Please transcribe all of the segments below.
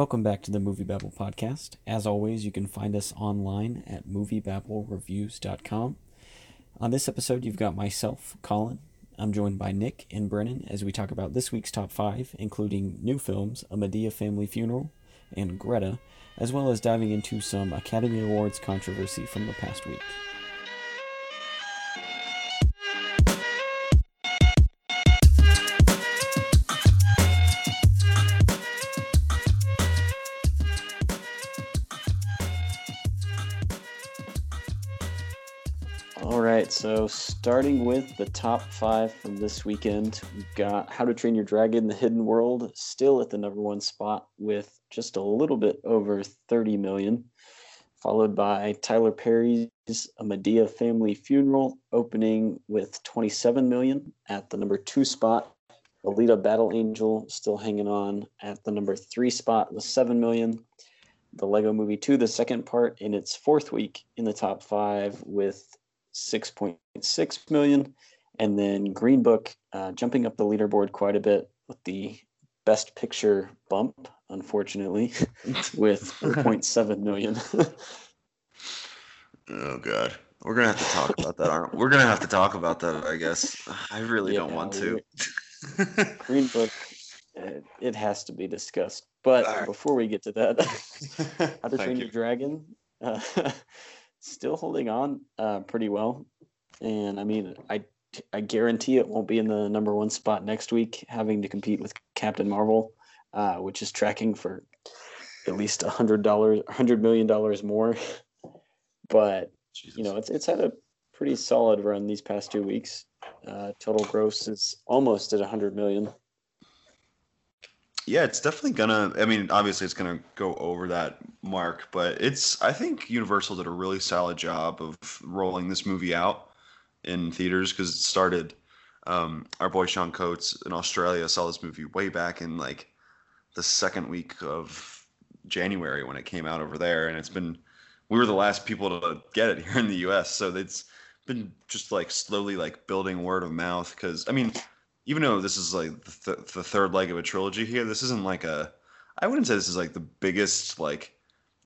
Welcome back to the Movie Babble podcast. As always, you can find us online at moviebabblereviews.com. On this episode, you've got myself, Collin. I'm joined by Nick and Brennan as we talk about this week's top five, including new films, A Madea Family Funeral, and Greta, as well as diving into some Academy Awards controversy from the past week. So starting with the top five from this weekend, we've got How to Train Your Dragon: The Hidden World still at the number one spot with just a little bit over 30 million, followed by Tyler Perry's A Madea Family Funeral, opening with 27 million at the number two spot. Alita Battle Angel still hanging on at the number three spot with 7 million. The Lego Movie 2, the second part, in its fourth week in the top five with 6.6 million. And then Green Book uh, jumping up the leaderboard quite a bit with the best picture bump, unfortunately, with 4.7 million. oh, God. We're going to have to talk about that, aren't we? We're going to have to talk about that, I guess. I really yeah, don't want to. Green Book, it, it, has to be discussed. But right. before we get to that, How to Train Your Dragon. Uh, still holding on uh, pretty well. And I mean, I I guarantee it won't be in the number one spot next week, having to compete with Captain Marvel, uh, which is tracking for at least a hundred dollars, hundred million dollars more. But Jesus. you know, it's it's had a pretty solid run these past two weeks. Uh, total gross is almost at a hundred million. Yeah, it's definitely gonna. I mean, obviously, it's gonna go over that mark, but it's. I think Universal did a really solid job of rolling this movie out in theaters because it started. Um, our boy Sean Coates in Australia saw this movie way back in like the second week of January when it came out over there, and it's been. We were the last people to get it here in the U.S., so it's been just like slowly like building word of mouth. Because I mean, even though this is like the, th- the third leg of a trilogy here, this isn't like a. I wouldn't say this is like the biggest like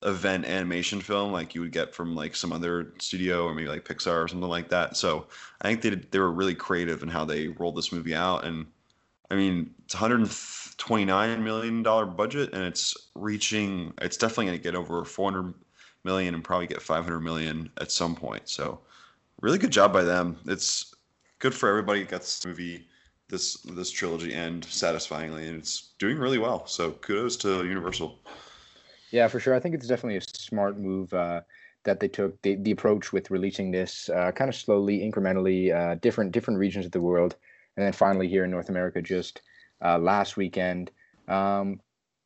event animation film like you would get from like some other studio or maybe like Pixar or something like that. So I think they did, they were really creative in how they rolled this movie out. And I mean, it's 129 million dollar budget, and it's reaching. It's definitely going to get over 400 million and probably get 500 million at some point. So really good job by them. It's good for everybody. This movie this this trilogy end satisfyingly, and it's doing really well. So kudos to Universal. Yeah, for sure. I think it's definitely a smart move uh, that they took the, the approach with releasing this uh, kind of slowly, incrementally, uh, different different regions of the world, and then finally here in North America just uh, last weekend. Um,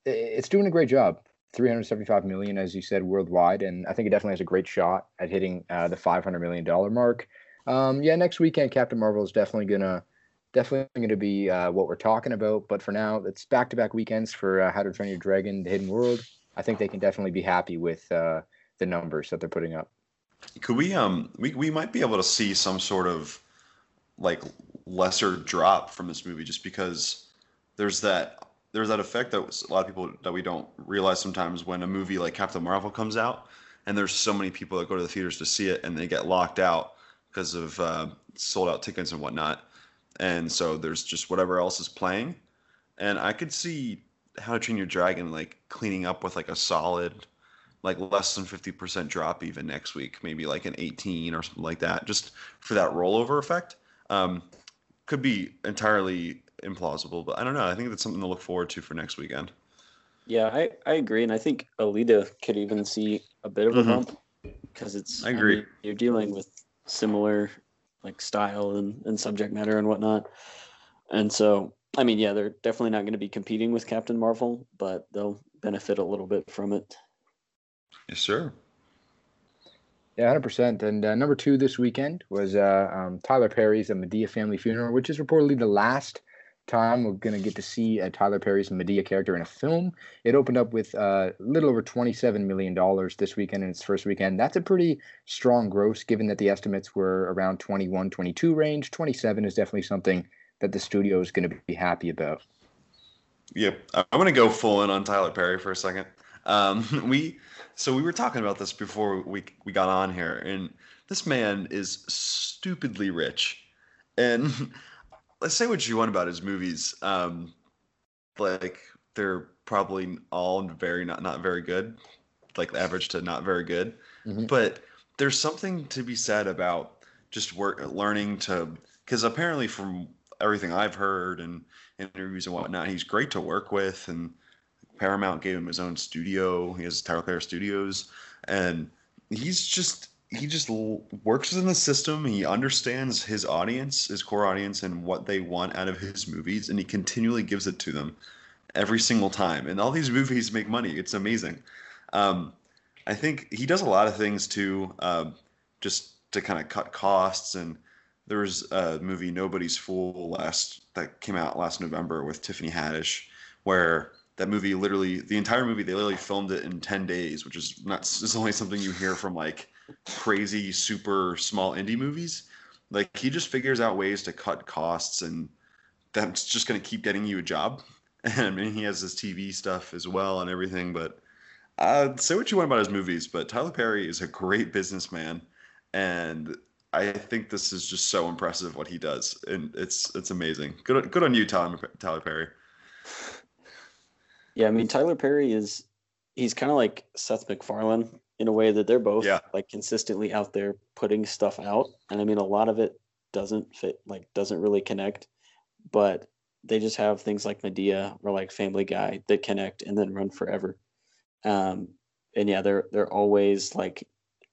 it's doing a great job. 375 million, as you said, worldwide, and I think it definitely has a great shot at hitting uh, the 500 million dollar mark. Um, yeah, next weekend, Captain Marvel is definitely gonna definitely going to be uh, what we're talking about. But for now, it's back to back weekends for uh, How to Train Your Dragon: The Hidden World. I think they can definitely be happy with uh, the numbers that they're putting up. Could we um we we might be able to see some sort of like lesser drop from this movie just because there's that there's that effect that a lot of people that we don't realize sometimes when a movie like Captain Marvel comes out and there's so many people that go to the theaters to see it and they get locked out because of uh, sold out tickets and whatnot and so there's just whatever else is playing. And I could see How to Train Your Dragon like cleaning up with like a solid, like less than fifty percent drop even next week, maybe like an eighteen or something like that, just for that rollover effect. Um, could be entirely implausible, but I don't know. I think that's something to look forward to for next weekend. Yeah, I, I agree, and I think Alita could even see a bit of a mm-hmm. bump because it's. I agree. I mean, you're dealing with similar like style and, and subject matter and whatnot. And so, I mean, yeah, they're definitely not going to be competing with Captain Marvel, but they'll benefit a little bit from it. Yes, sir. Yeah, hundred percent. And uh, number two this weekend was uh, um, Tyler Perry's "A Madea Family Funeral," which is reportedly the last time we're going to get to see a Tyler Perry's Madea character in a film. It opened up with a uh, little over $27 million this weekend in its first weekend. That's a pretty strong gross given that the estimates were around 21, 22 range. 27 is definitely something that the studio is going to be happy about. Yep, I'm gonna go full in on Tyler Perry for a second. Um, we so we were talking about this before we we got on here, and this man is stupidly rich, and let's say what you want about his movies. Um, like they're probably all very not not very good, like average to not very good, mm-hmm. but there's something to be said about just work learning to because apparently from everything I've heard and interviews and whatnot, he's great to work with and Paramount gave him his own studio. He has Tyler Perry Studios, and he's just he just works in the system. He understands his audience, his core audience, and what they want out of his movies, and he continually gives it to them every single time. And all these movies make money. It's amazing. Um, I think he does a lot of things to um, just to kind of cut costs. And there was a movie Nobody's Fool last that came out last November with Tiffany Haddish, where that movie literally the entire movie they literally filmed it in 10 days which is not is only something you hear from like crazy super small indie movies. Like he just figures out ways to cut costs and that's just going to keep getting you a job. And I mean, he has his tv stuff as well and everything but uh, say what you want about his movies but tyler perry is a great businessman and i think this is just so impressive what he does and it's it's amazing. Good, good on you tyler, tyler perry. Yeah, I mean Tyler Perry is he's kind of like Seth MacFarlane in a way that they're both yeah. like consistently out there putting stuff out, and I mean a lot of it doesn't fit, like doesn't really connect, but they just have things like Madea or like Family Guy that connect and then run forever. Um, and yeah, they're they're always like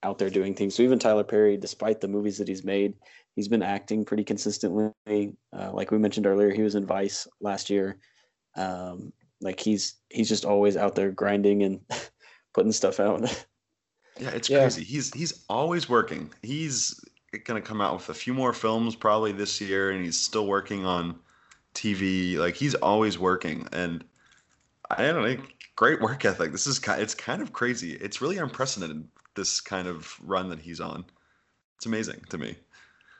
out there doing things. So even Tyler Perry, despite the movies that he's made, he's been acting pretty consistently. Uh, like we mentioned earlier, he was in Vice last year. Um, like he's he's just always out there grinding and putting stuff out. yeah, it's yeah. crazy. He's he's always working. He's gonna come out with a few more films probably this year, and he's still working on TV. Like he's always working, and I don't know, great work ethic. This is kind. It's kind of crazy. It's really unprecedented. This kind of run that he's on. It's amazing to me.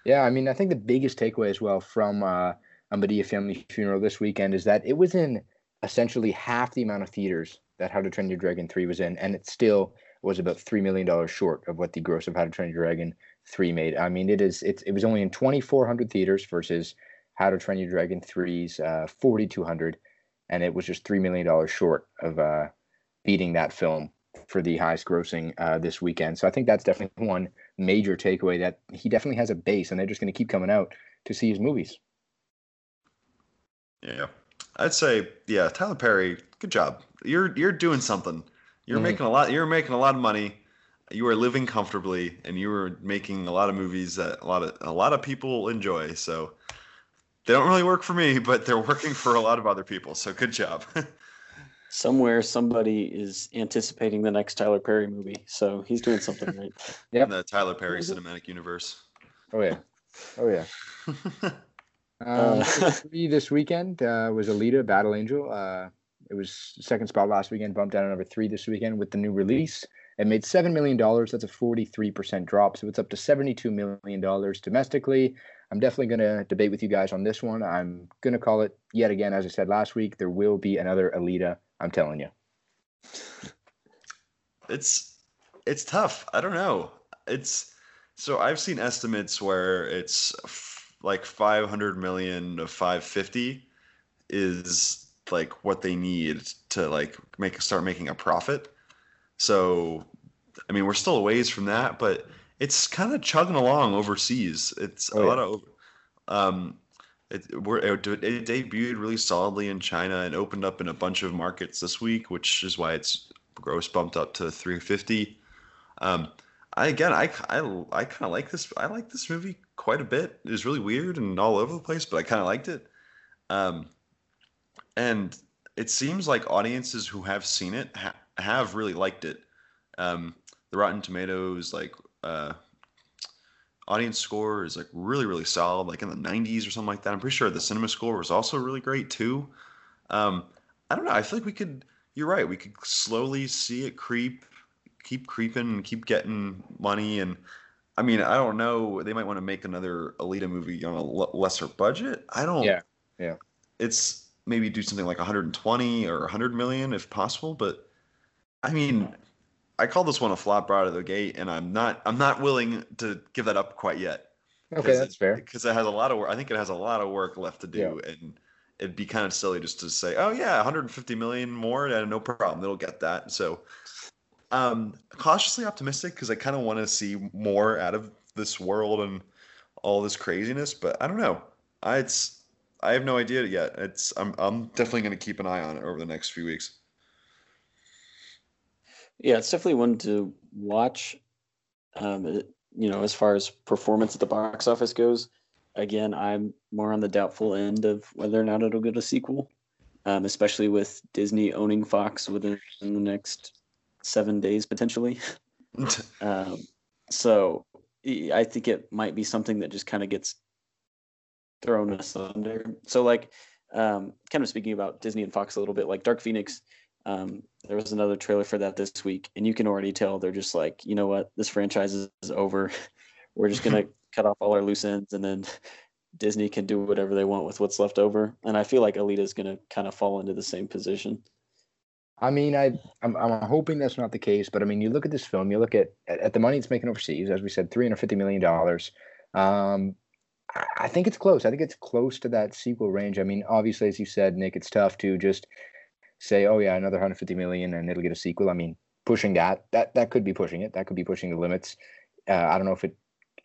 Yeah, I mean, I think the biggest takeaway as well from uh, a Madea family funeral this weekend is that it was in essentially half the amount of theaters that How to Train Your Dragon 3 was in, and it still was about $3 million short of what the gross of How to Train Your Dragon 3 made. I mean, it is it's, it was only in 2,400 theaters versus How to Train Your Dragon 3's uh, 4,200, and it was just $3 million short of uh, beating that film for the highest grossing uh, this weekend. So I think that's definitely one major takeaway that he definitely has a base, and they're just going to keep coming out to see his movies. Yeah, I'd say, yeah, Tyler Perry, good job. You're you're doing something. You're mm-hmm. making a lot. You're making a lot of money. You are living comfortably, and you are making a lot of movies that a lot of a lot of people enjoy. So they don't really work for me, but they're working for a lot of other people. So good job. Somewhere, somebody is anticipating the next Tyler Perry movie, so he's doing something right. yeah, the Tyler Perry cinematic universe. Oh yeah, oh yeah. Um, uh, three this weekend uh, was Alita Battle Angel. Uh, it was second spot last weekend, bumped down to number three this weekend with the new release. It made $7 million. That's a 43% drop. So it's up to $72 million domestically. I'm definitely going to debate with you guys on this one. I'm going to call it yet again, as I said last week, there will be another Alita. I'm telling you. It's it's tough. I don't know. It's so I've seen estimates where it's like 500 million to 550 is like what they need to like make start making a profit. So, I mean, we're still a ways from that, but it's kind of chugging along overseas. It's oh, a yeah. lot of, um, it, we're, it, it debuted really solidly in China and opened up in a bunch of markets this week, which is why its gross bumped up to 350. Um, I again, I I, I kind of like this. I like this movie quite a bit. It was really weird and all over the place, but I kind of liked it. Um, and it seems like audiences who have seen it ha- have really liked it. Um, the Rotten Tomatoes like uh, audience score is like really really solid, like in the 90s or something like that. I'm pretty sure the cinema score was also really great too. Um, I don't know. I feel like we could. You're right. We could slowly see it creep keep creeping and keep getting money and I mean, I don't know. They might want to make another Alita movie on a l- lesser budget. I don't. Yeah, yeah. It's maybe do something like 120 or 100 million if possible. But I mean, I call this one a flop right out of the gate, and I'm not I'm not willing to give that up quite yet. Okay, that's fair. Because it has a lot of work. I think it has a lot of work left to do, Yeah. and it'd be kind of silly just to say, "Oh yeah, 150 million more, and no problem, it'll get that." So, um, cautiously optimistic because I kind of want to see more out of this world and all this craziness, but I don't know. I it's I have no idea yet. It's I'm I'm definitely going to keep an eye on it over the next few weeks. Yeah, it's definitely one to watch. Um, it- you know, as far as performance at the box office goes, again, I'm more on the doubtful end of whether or not it'll get a sequel, um, especially with Disney owning Fox within the next seven days potentially. Um, so I I think it might be something that just kind of gets thrown asunder. So, like, um, kind of speaking about Disney and Fox a little bit, like Dark Phoenix, um, there was another trailer for that this week, and you can already tell they're just like, you know what, this franchise is over. We're just gonna cut off all our loose ends, and then Disney can do whatever they want with what's left over. And I feel like Alita is gonna kind of fall into the same position. I mean, I I'm, I'm hoping that's not the case, but I mean, you look at this film, you look at at, at the money it's making overseas, as we said, three hundred fifty million dollars. Um, I, think it's close. I think it's close to that sequel range. I mean, obviously, as you said, Nick, it's tough to just say, oh yeah, another hundred fifty million and it'll get a sequel. I mean, pushing that that that could be pushing it. That could be pushing the limits. Uh, I don't know if it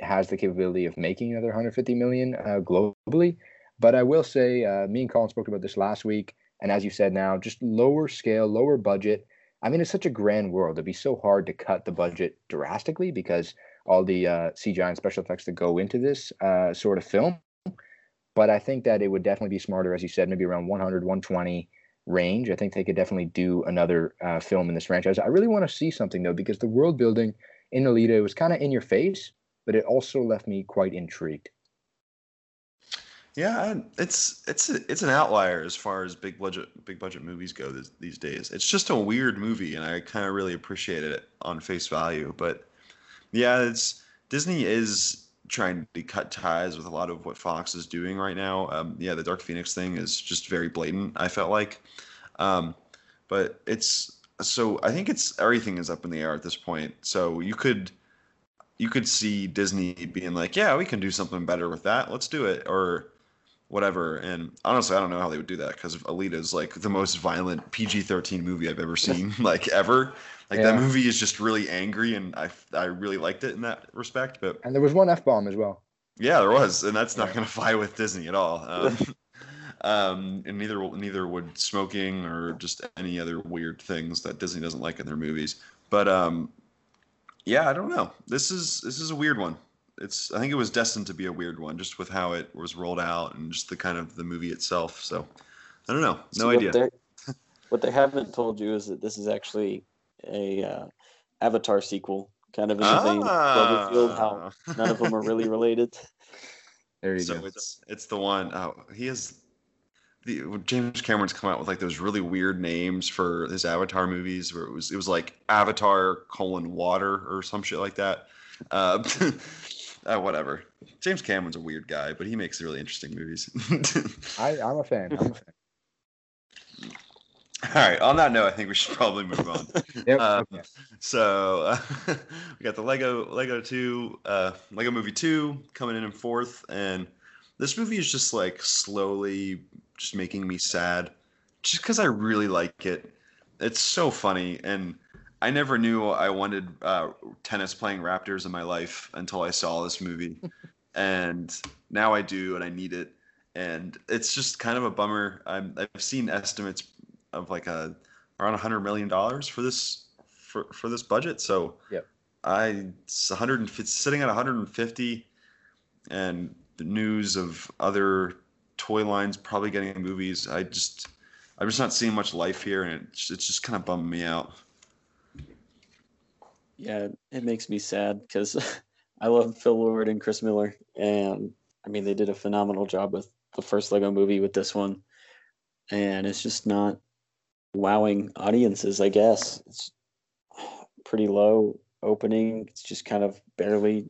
has the capability of making another 150 million uh, globally, but I will say, uh, me and Collin spoke about this last week. And as you said now, just lower scale, lower budget. I mean, it's such a grand world. It'd be so hard to cut the budget drastically because all the uh, CGI and special effects that go into this uh, sort of film. But I think that it would definitely be smarter, as you said, maybe around 100, 120 range. I think they could definitely do another uh, film in this franchise. I really want to see something though, because the world building in Alita was kind of in your face, but it also left me quite intrigued. Yeah, it's it's it's an outlier as far as big budget big budget movies go this, these days. It's just a weird movie, and I kind of really appreciated it on face value. But yeah, it's Disney is trying to cut ties with a lot of what Fox is doing right now. Um, yeah, the Dark Phoenix thing is just very blatant. I felt like, um, but it's so I think it's everything is up in the air at this point. So you could you could see Disney being like, yeah, we can do something better with that. Let's do it, or whatever. And honestly, I don't know how they would do that because Alita is like the most violent PG-13 movie I've ever seen, like ever. Like Yeah. that movie is just really angry, and I I really liked it in that respect. But And there was one F bomb as well. yeah, there was, and that's not Yeah. going to fly with Disney at all. Um, um, and neither neither would smoking or just any other weird things that Disney doesn't like in their movies. But um, yeah, I don't know. This is this is a weird one. It's I think it was destined to be a weird one, just with how it was rolled out and just the kind of the movie itself. So I don't know. No what idea. they're- What they haven't told you is that this is actually a uh, Avatar sequel, kind of in the vein of Cloverfield. How Ah. none of them are really related. There you so go. it's it's the one oh he is. the James Cameron's come out with like those really weird names for his Avatar movies where it was it was like Avatar colon water or some shit like that. Uh, uh, whatever. James Cameron's a weird guy, but he makes really interesting movies. I, I'm a fan. I'm a fan. All right. On that note, I think we should probably move on. Yep. Um, okay. So uh, we got the Lego Lego Two, uh, Lego Movie Two coming in in fourth, and this movie is just like slowly just making me sad, just because I really like it. It's so funny, and I never knew I wanted uh, tennis playing Raptors in my life until I saw this movie, and now I do, and I need it. And it's just kind of a bummer. I'm, I've seen estimates of like a around 100 million dollars for this for, for this budget so Yep. i it's 100 and- it's sitting at 150 and the news of other toy lines probably getting movies i just i'm just not seeing much life here and it's, it's just kind of bumming me out Yeah, it makes me sad because I love Phil Lord and Chris Miller, and I mean they did a phenomenal job with the first Lego movie with this one, and it's just not wowing audiences. I guess it's pretty low opening. It's just kind of barely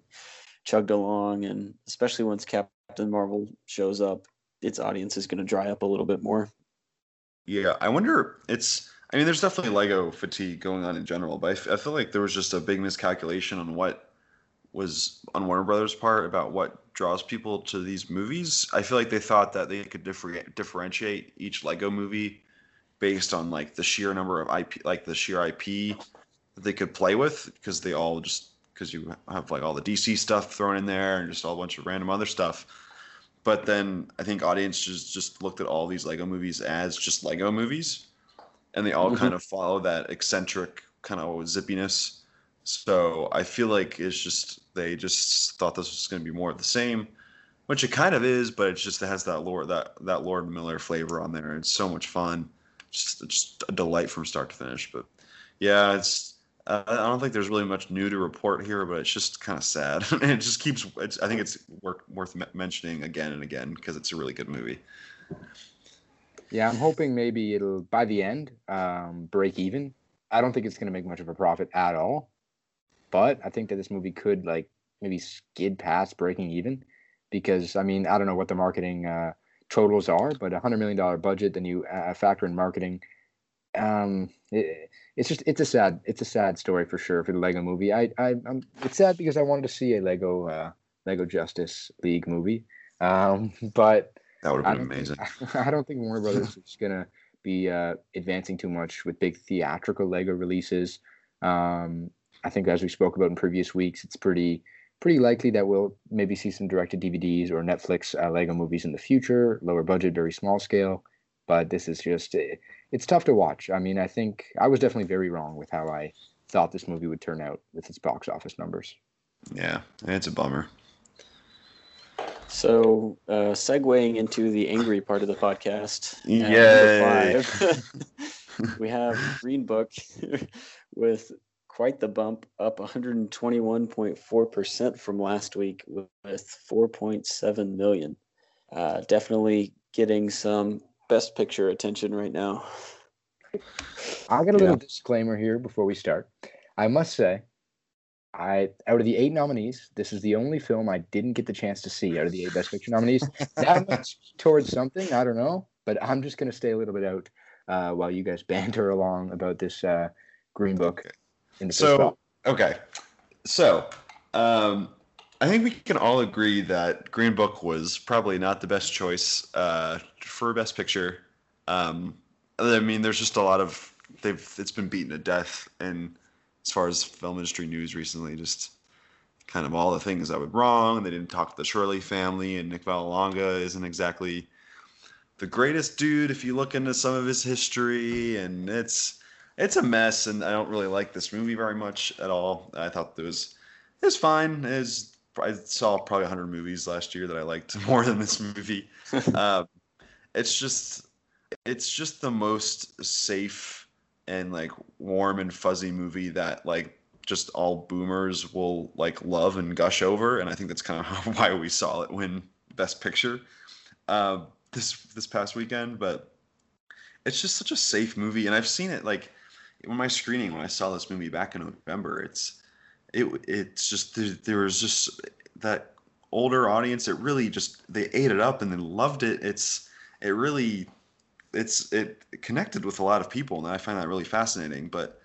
chugged along, and especially once Captain Marvel shows up, its audience is going to dry up a little bit more. Yeah, I wonder. It's. I mean, there's definitely Lego fatigue going on in general, but I, f- I feel like there was just a big miscalculation on what was on Warner Brothers' part about what draws people to these movies. I feel like they thought that they could differ- differentiate each Lego movie based on like the sheer number of IP, like the sheer IP that they could play with, because they all just because you have like all the DC stuff thrown in there and just all a bunch of random other stuff. But then I think audiences just looked at all these Lego movies as just Lego movies, and they all Mhm. kind of follow that eccentric kind of zippiness. So I feel like it's just they just thought this was going to be more of the same, which it kind of is, but it just has that Lord that that Lord Miller flavor on there. It's so much fun, just just a delight from start to finish. But yeah, it's uh, I don't think there's really much new to report here, but it's just kind of sad. and it just keeps. It's, I think it's worth worth mentioning again and again because it's a really good movie. Yeah, I'm hoping maybe it'll by the end um, break even. I don't think it's going to make much of a profit at all, but I think that this movie could like maybe skid past breaking even because I mean I don't know what the marketing uh, totals are, but a hundred million dollar budget, then you uh, factor in marketing. Um, it, it's just it's a sad it's a sad story for sure for the Lego movie. I I I'm, it's sad because I wanted to see a Lego uh, Lego Justice League movie, um, but That would have been amazing. Think, I don't think Warner Brothers is gonna be uh, advancing too much with big theatrical Lego releases. Um, I think, as we spoke about in previous weeks, it's pretty pretty likely that we'll maybe see some directed DVDs or Netflix uh, Lego movies in the future, lower budget, very small scale. But this is just it, it's tough to watch. I mean, I think I was definitely very wrong with how I thought this movie would turn out with its box office numbers. Yeah, it's a bummer. So, uh, segueing into the angry part of the podcast, at Yay. number five, we have Green Book with quite the bump, up 121.4% from last week with 4.7 million. Uh, definitely getting some best picture attention right now. I got a little disclaimer here before we start. I must say, I out of the eight nominees, this is the only film I didn't get the chance to see out of the eight Best Picture nominees. that much towards something, I don't know, but I'm just going to stay a little bit out uh, while you guys banter along about this uh, Green Book. In the So okay, so um, I think we can all agree that Green Book was probably not the best choice uh, for Best Picture. Um, I mean, there's just a lot of they've it's been beaten to death, and as far as film industry news recently, just kind of all the things that went wrong. They didn't talk to the Shirley family, and Nick Vallelonga isn't exactly the greatest dude if you look into some of his history, and it's it's a mess, and I don't really like this movie very much at all. I thought it was it was fine. It was, I saw probably 100 movies last year that I liked more than this movie. um, it's just it's just the most safe and like warm and fuzzy movie that like just all boomers will like love and gush over, and I think that's kind of why we saw it win Best Picture uh, this this past weekend. But it's just such a safe movie, and I've seen it like when my screening when I saw this movie back in November. It's it it's just there, there was just that older audience. It really just they ate it up and they loved it. It's it really it's it connected with a lot of people, and I find that really fascinating. But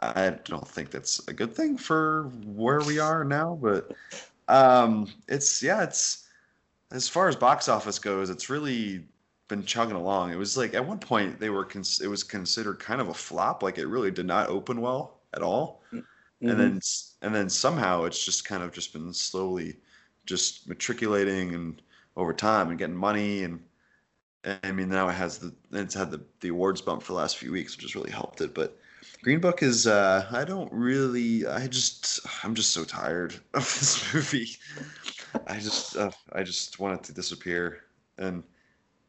I don't think that's a good thing for where we are now. But um, it's yeah, it's as far as box office goes, it's really been chugging along. It was like at one point they were cons- it was considered kind of a flop. Like it really did not open well at all. Mhm. And then and then somehow it's just kind of just been slowly just matriculating and over time and getting money and I mean now it has the it's had the the awards bump for the last few weeks, which has really helped it. But Green Book is uh I don't really I just I'm just so tired of this movie. I just uh, I just want it to disappear and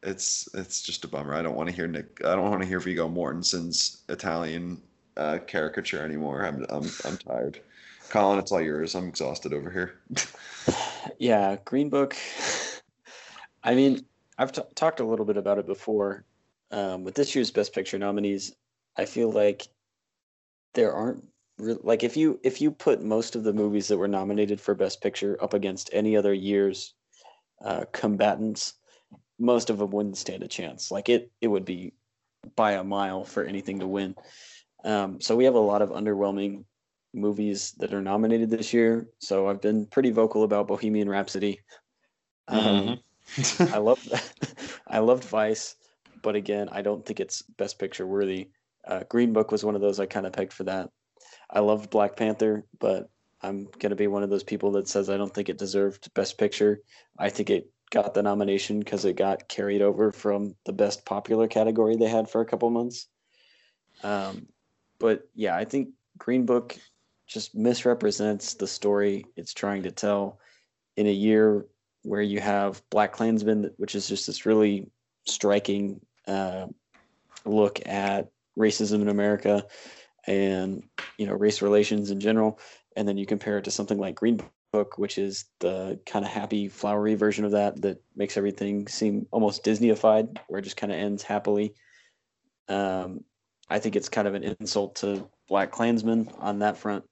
it's it's just a bummer. I don't want to hear Nick I don't want to hear Viggo Mortensen's Italian uh, caricature anymore. I'm I'm I'm tired. Collin, it's all yours. I'm exhausted over here. Yeah, Green Book. I mean, I've t- talked a little bit about it before. Um, with this year's Best Picture nominees, I feel like there aren't re- like if you if you put most of the movies that were nominated for Best Picture up against any other year's uh, combatants, most of them wouldn't stand a chance. Like it, it would be by a mile for anything to win. Um, so we have a lot of underwhelming movies that are nominated this year. So I've been pretty vocal about Bohemian Rhapsody. Um, I love I loved Vice, but again, I don't think it's Best Picture worthy. Uh, Green Book was one of those I kind of pegged for that. I loved Black Panther, but I'm gonna be one of those people that says I don't think it deserved Best Picture. I think it got the nomination because it got carried over from the Best Popular category they had for a couple months. Um, but yeah, I think Green Book just misrepresents the story it's trying to tell in a year where you have Black Klansman, which is just this really striking uh, look at racism in America and you know race relations in general, and then you compare it to something like Green Book, which is the kind of happy, flowery version of that that makes everything seem almost Disneyified, where it just kind of ends happily. Um, I think it's kind of an insult to Black Klansmen on that front.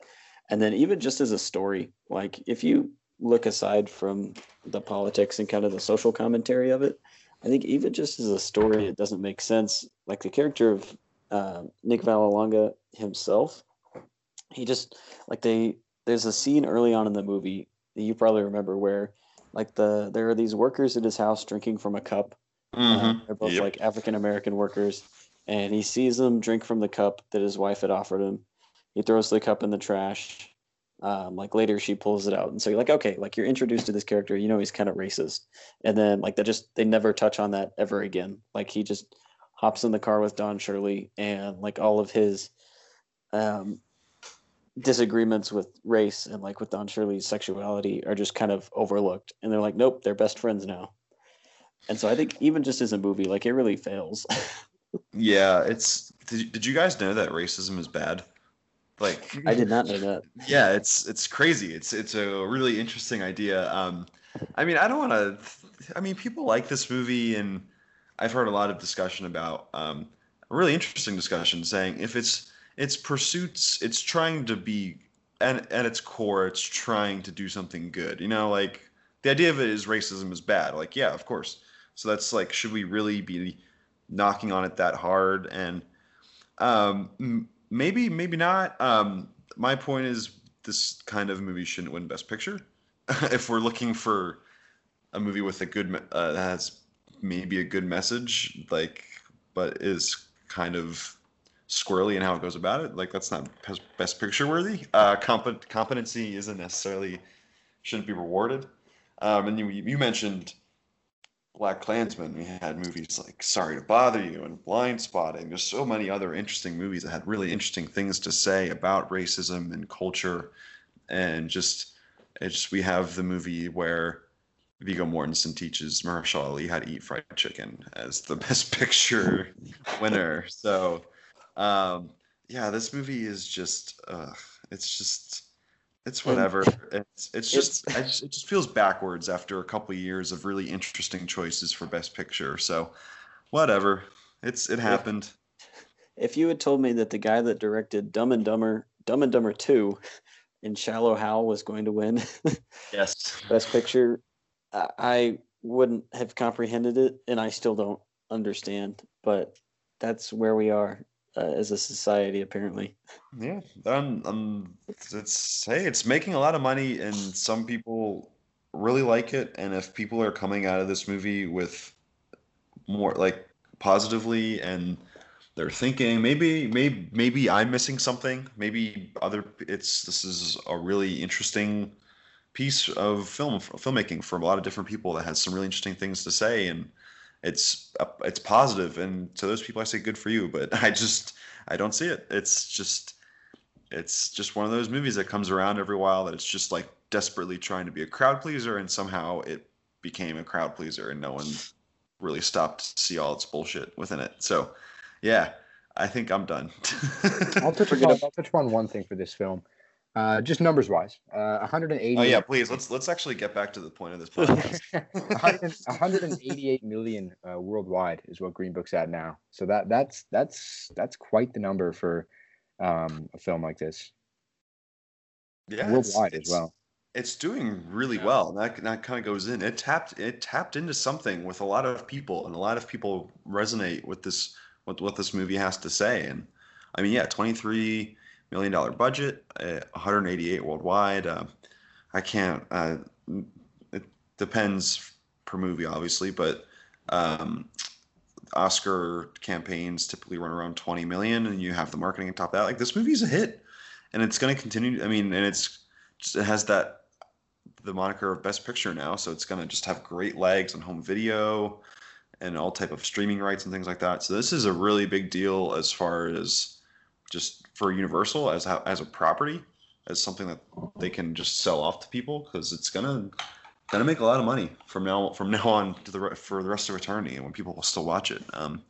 And then even just as a story, like if you look aside from the politics and kind of the social commentary of it, I think even just as a story, it doesn't make sense. Like the character of uh, Nick Vallelonga himself, he just like they there's a scene early on in the movie that you probably remember where like the there are these workers at his house drinking from a cup. Mm-hmm. Uh, they're both Yep. like African American workers, and he sees them drink from the cup that his wife had offered him. He throws the cup in the trash. Um, like later, she pulls it out, and so you're like, okay, like you're introduced to this character. You know he's kind of racist, and then like they just they never touch on that ever again. Like he just hops in the car with Don Shirley, and like all of his um, disagreements with race and like with Don Shirley's sexuality are just kind of overlooked, and they're like, nope, they're best friends now. And so I think even just as a movie, like it really fails. Yeah, it's. Did, did you guys know that racism is bad? Like, I did not know that. yeah, it's it's crazy. It's it's a really interesting idea. Um, I mean, I don't want to. I mean, people like this movie, and I've heard a lot of discussion about um, a really interesting discussion saying if it's its pursuits, it's trying to be, and at its core, it's trying to do something good. You know, like the idea of it is racism is bad. Like, yeah, of course. So that's like, should we really be knocking on it that hard? And um, maybe, maybe not. Um, my point is, this kind of movie shouldn't win Best Picture. if we're looking for a movie with a good, uh, that has maybe a good message, like, but is kind of squirrely in how it goes about it, like that's not best- Best Picture worthy. Uh, comp- competency isn't necessarily shouldn't be rewarded. Um, and you, you mentioned Black Klansman. We had movies like Sorry to Bother You and Blindspotting. There's so many other interesting movies that had really interesting things to say about racism and culture. And just, just, we have the movie where Viggo Mortensen teaches Mahershala Ali how to eat fried chicken as the best picture winner. So, um, yeah, this movie is just, uh, it's just, it's whatever. It's it's It's- just I just it just feels backwards after a couple of years of really interesting choices for best picture. So whatever. It's it happened. If you had told me that the guy that directed Dumb and Dumber, Dumb and Dumber 2 and Shallow Hal was going to win Yes. Best Picture, I- I wouldn't have comprehended it, and I still don't understand. But that's where we are uh, as a society, apparently. Yeah. Um, um it's, hey, it's making a lot of money and some people really like it and if people are coming out of this movie with more like positively and they're thinking maybe maybe maybe I'm missing something maybe other it's this is a really interesting piece of film filmmaking from a lot of different people that has some really interesting things to say and it's uh, it's positive and to those people I say good for you but I just I don't see it it's just it's just one of those movies that comes around every while that it's just like desperately trying to be a crowd pleaser and somehow it became a crowd pleaser and no one really stopped to see all its bullshit within it. So yeah, I think I'm done. I'll touch upon, I'll touch upon one thing for this film, uh, just numbers wise. Uh, 180. oh yeah, please let's let's actually get back to the point of this podcast. 100 188 million uh, worldwide is what Green Book's at now. So that that's that's that's quite the number for um, a film like this Yeah, it's- worldwide as well. It's doing really well. That that kind of goes in. It tapped it tapped into something with a lot of people, and a lot of people resonate with this what what this movie has to say. And I mean, yeah, twenty three million dollar budget, uh, 188 worldwide. Uh, I can't. Uh, it depends per movie, obviously, but um, Oscar campaigns typically run around 20 million, and you have the marketing on top of that. Like this movie's a hit, and it's going to continue. I mean, and it's it has that the moniker of best picture now, so it's going to just have great legs on home video and all type of streaming rights and things like that. So this is a really big deal as far as just for Universal as as a property, as something that they can just sell off to people because it's gonna gonna make a lot of money from now from now on to the for the rest of eternity, and when people will still watch it. Um,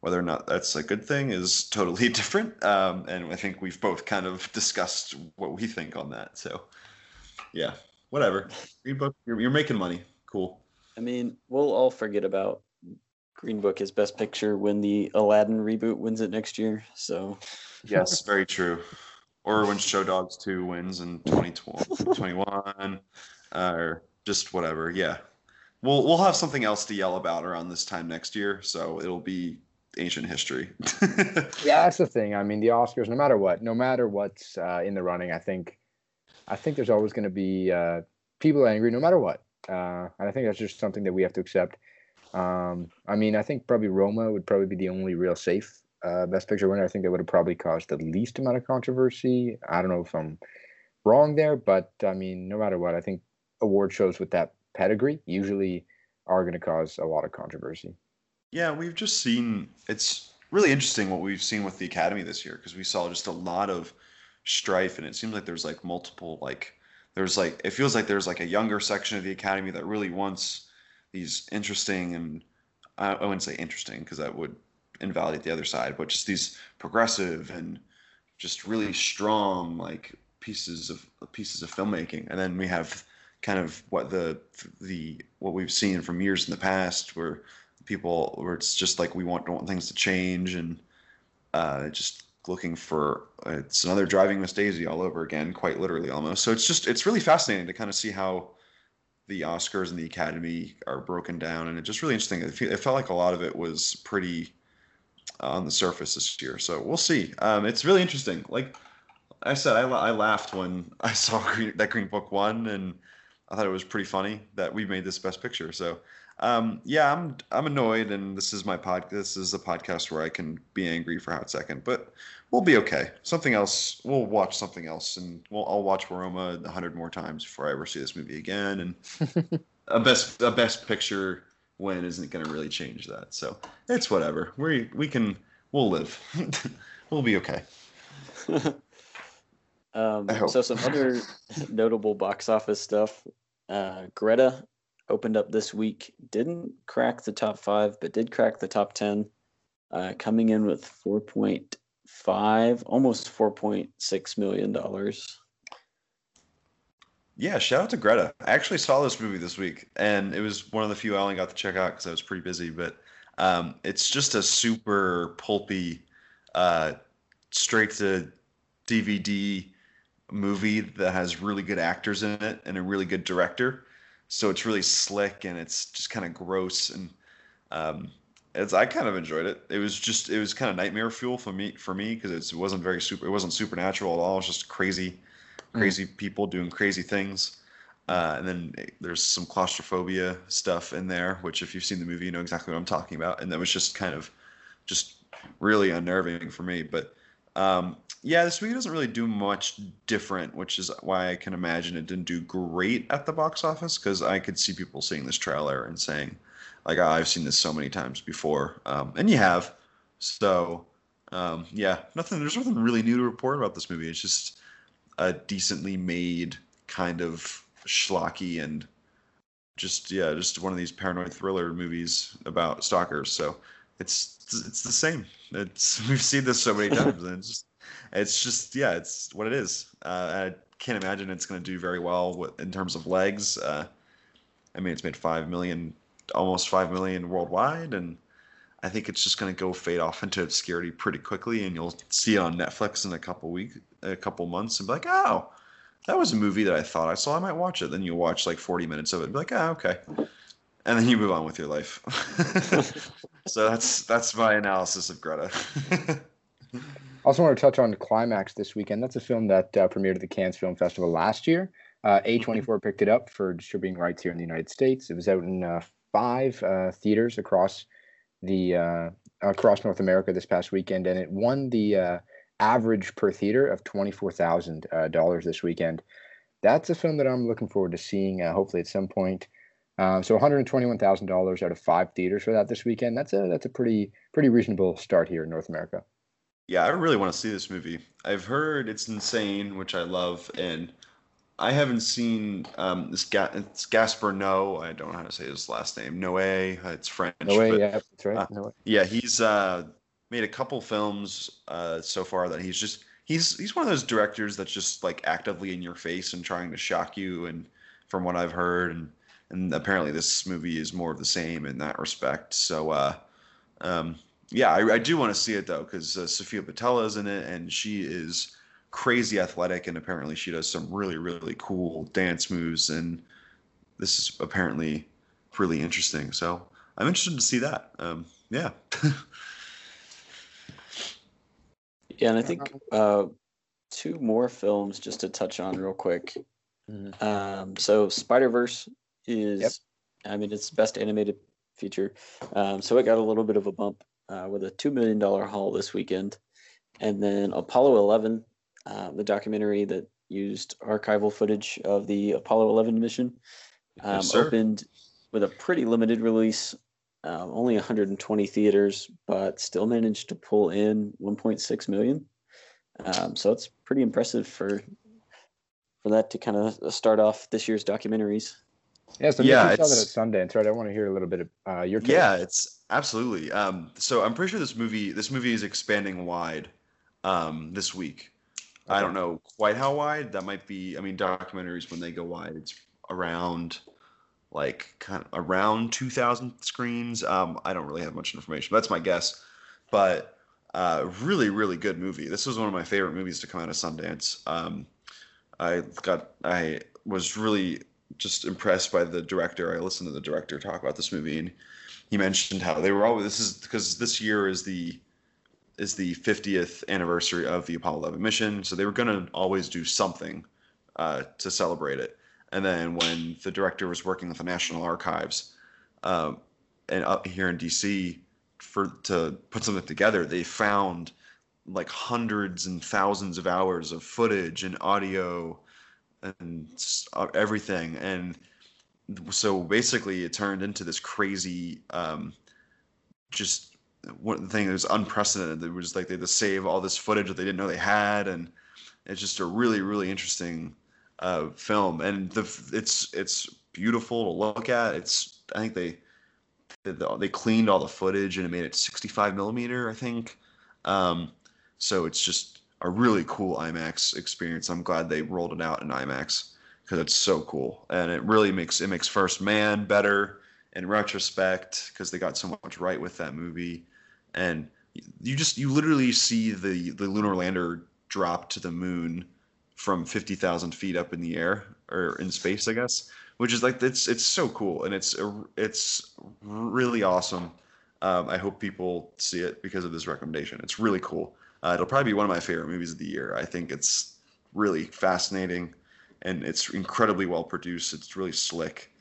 whether or not that's a good thing is totally different, um, and I think we've both kind of discussed what we think on that. So, yeah, whatever. You're, you're making money. Cool. I mean, we'll all forget about Green Book is Best Picture when the Aladdin reboot wins it next year. So, yes, very true. Or when Show Dogs 2 wins in 2021, uh, or just whatever. Yeah, we'll we'll have something else to yell about around this time next year. So it'll be ancient history. yeah, that's the thing. I mean, the Oscars, no matter what, no matter what's uh, in the running, I think, I think there's always going to be uh, people angry, no matter what. Uh, and I think that's just something that we have to accept. Um, I mean, I think probably Roma would probably be the only real safe uh, Best Picture winner. I think that would have probably caused the least amount of controversy. I don't know if I'm wrong there, but I mean, no matter what, I think award shows with that pedigree usually are going to cause a lot of controversy. Yeah, we've just seen it's really interesting what we've seen with the Academy this year because we saw just a lot of strife, and it seems like there's like multiple like there's like it feels like there's like a younger section of the Academy that really wants these interesting and I, wouldn't say interesting because that would invalidate the other side, but just these progressive and just really strong like pieces of pieces of filmmaking, and then we have kind of what the the what we've seen from years in the past where people where it's just like we want want things to change and uh, just looking for it's another driving Miss Daisy all over again, quite literally almost. So it's just it's really fascinating to kind of see how the Oscars and the Academy are broken down, and it's just really interesting. It, felt like a lot of it was pretty on the surface this year, so we'll see. Um, it's really interesting. Like I said, I, I laughed when I saw Green, that Green Book won, and I thought it was pretty funny that we made this Best Picture. So um, yeah, I'm I'm annoyed, and this is my pod. This is a podcast where I can be angry for a hot second, but we'll be okay. Something else. We'll watch something else, and we'll I'll watch Roma a hundred more times before I ever see this movie again. And a best a best picture win isn't going to really change that. So it's whatever. We we can we'll live. we'll be okay. um, so some other notable box office stuff. Uh, Greta opened up this week. Didn't crack the top five, but did crack the top 10, uh, coming in with 4.5, almost $4.6 million. Yeah, shout out to Greta. I actually saw this movie this week, and it was one of the few I only got to check out because I was pretty busy. But um, it's just a super pulpy, uh, straight to DVD movie that has really good actors in it and a really good director so it's really slick and it's just kind of gross and um, it's I kind of enjoyed it. It was just it was kind of nightmare fuel for me for me because it wasn't very super. It wasn't supernatural at all. It was just crazy, crazy mm. people doing crazy things. Uh, and then there's some claustrophobia stuff in there, which if you've seen the movie, you know exactly what I'm talking about. And that was just kind of just really unnerving for me. But um, yeah, this movie doesn't really do much different, which is why I can imagine it didn't do great at the box office because I could see people seeing this trailer and saying, like, oh, I've seen this so many times before. Um, and you have. So, um, yeah, nothing, there's nothing really new to report about this movie. It's just a decently made kind of schlocky and just, yeah, just one of these paranoid thriller movies about stalkers. So it's, it's the same. It's, we've seen this so many times and it's just, it's just yeah, it's what it is. Uh, I can't imagine it's going to do very well in terms of legs. Uh, I mean, it's made five million, almost five million worldwide, and I think it's just going to go fade off into obscurity pretty quickly, and you'll see it on Netflix in a couple weeks, a couple months, and be like, oh, that was a movie that I thought I saw. I might watch it. Then you watch like 40 minutes of it, and be like, oh, okay. And then you move on with your life. so that's that's my analysis of Greta. I also want to touch on Climax this weekend. That's a film that uh, premiered at the Cannes Film Festival last year. Uh, A24 mm-hmm. picked it up for distributing rights here in the United States. It was out in uh, five uh, theaters across the uh, across North America this past weekend, and it won the uh, average per theater of twenty four thousand dollars this weekend. That's a film that I'm looking forward to seeing, hopefully at some point. Um, so $121,000 out of five theaters for that this weekend. That's a that's a pretty pretty reasonable start here in North America. Yeah, I really want to see this movie. I've heard it's insane, which I love, and I haven't seen um, this. Ga- it's Gaspar No. I don't know how to say his last name. Noé. It's French. Noé. Yeah, that's right. Uh, yeah, he's uh, made a couple films uh, so far that he's just he's he's one of those directors that's just like actively in your face and trying to shock you. And from what I've heard, and and apparently this movie is more of the same in that respect. So, uh, um, yeah, I, I, do want to see it though because uh, Sofia Boutella is in it, and she is crazy athletic, and apparently she does some really really cool dance moves, and this is apparently really interesting. So I'm interested to see that. Um, yeah. yeah, and I think uh, two more films just to touch on real quick. Mm-hmm. Um, so Spider Verse is, yep. I mean, it's best animated feature. Um, so it got a little bit of a bump uh, with a $2 million haul this weekend. And then Apollo 11, uh, the documentary that used archival footage of the Apollo 11 mission, um, yes, opened with a pretty limited release, uh, only 120 theaters, but still managed to pull in 1.6 million. Um, so it's pretty impressive for for that to kind of start off this year's documentaries. Yeah, so yeah, you saw that at Sundance, right? I want to hear a little bit of uh, your. Take. Yeah, it's absolutely. Um, so I'm pretty sure this movie, this movie is expanding wide um, this week. Okay. I don't know quite how wide. That might be. I mean, documentaries when they go wide, it's around like kind of around 2,000 screens. Um, I don't really have much information. That's my guess, but uh, really, really good movie. This was one of my favorite movies to come out of Sundance. Um, I got, I was really just impressed by the director. I listened to the director talk about this movie, and he mentioned how they were always this is because this year is the is the 50th anniversary of the Apollo 11 mission, so they were going to always do something uh, to celebrate it. And then when the director was working with the National Archives um, and up here in DC for to put something together, they found like hundreds and thousands of hours of footage and audio and uh, everything. And so basically, it turned into this crazy, um, just one thing that was unprecedented. It was like they had to save all this footage that they didn't know they had, and it's just a really, really interesting uh, film. And the it's it's beautiful to look at. It's I think they they cleaned all the footage and it made it 65 millimeter, I think. Um, so it's just a really cool IMAX experience. I'm glad they rolled it out in IMAX because it's so cool, and it really makes it makes First Man better in retrospect because they got so much right with that movie, and you just you literally see the the lunar lander drop to the moon from 50,000 feet up in the air or in space, I guess, which is like it's it's so cool and it's it's really awesome. Um, I hope people see it because of this recommendation. It's really cool. Uh, it'll probably be one of my favorite movies of the year. I think it's really fascinating and it's incredibly well produced. It's really slick.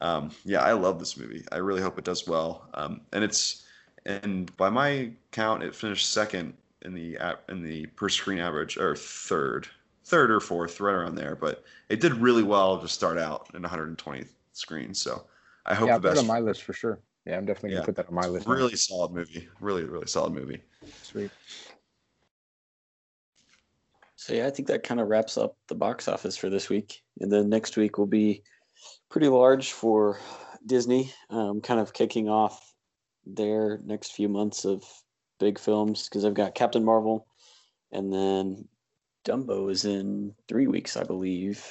Um, yeah, I love this movie. I really hope it does well. Um, and it's and by my count, it finished second in the in the per screen average or third, third or fourth, right around there. But it did really well to start out in 120 screens. So I hope yeah, the best. on my list for sure. Yeah, I'm definitely gonna put that on my list. Really now. solid movie. Really, really solid movie. Sweet. So yeah, I think that kind of wraps up the box office for this week. And then next week will be pretty large for Disney, um, kind of kicking off their next few months of big films because I've got Captain Marvel, and then Dumbo is in three weeks, I believe.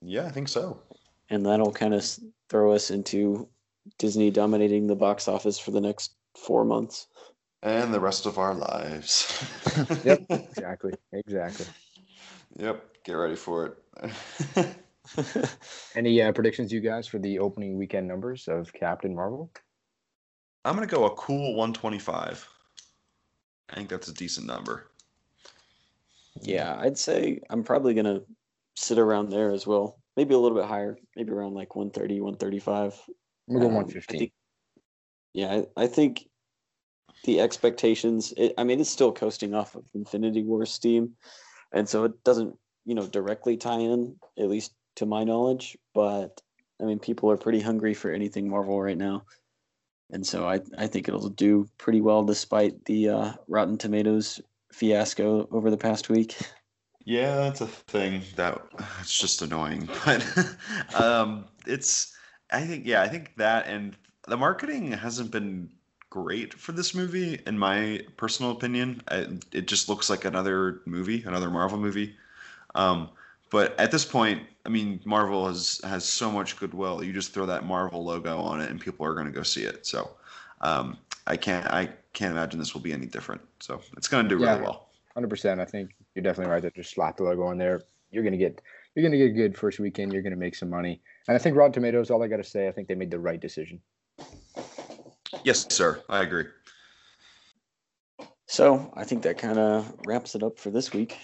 Yeah, I think so. And that'll kind of throw us into Disney dominating the box office for the next four months and the rest of our lives. yep, exactly, exactly. Yep, get ready for it. Any uh, predictions, you guys, for the opening weekend numbers of Captain Marvel? I'm gonna go a cool 125. I think that's a decent number. Yeah, I'd say I'm probably gonna sit around there as well. Maybe a little bit higher, maybe around like 130, 135. We'll go Um, I 115. think- yeah, I, I think the expectations. It, I mean, it's still coasting off of Infinity War steam, and so it doesn't, you know, directly tie in, at least to my knowledge. But I mean, people are pretty hungry for anything Marvel right now, and so I I think it'll do pretty well despite the uh, Rotten Tomatoes fiasco over the past week. Yeah, that's a thing that it's just annoying, but um, it's I think yeah, I think that and the marketing hasn't been great for this movie in my personal opinion. I, it just looks like another movie, another Marvel movie. Um, but at this point, I mean, Marvel has has so much goodwill. You just throw that Marvel logo on it, and people are going to go see it. So um, I can't I can't imagine this will be any different. So it's going to do Yeah. really well. Hundred percent. I think you're definitely right. That just slap the logo on there. You're gonna get you're gonna get a good first weekend. You're gonna make some money. And I think Rotten Tomatoes. All I gotta say, I think they made the right decision. Yes, sir. I agree. So I think that kind of wraps it up for this week.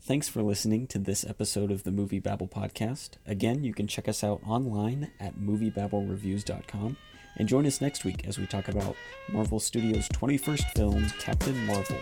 Thanks for listening to this episode of the MovieBabble podcast. Again, you can check us out online at moviebabblereviews.com and join us next week as we talk about Marvel Studios' 21st film, Captain Marvel.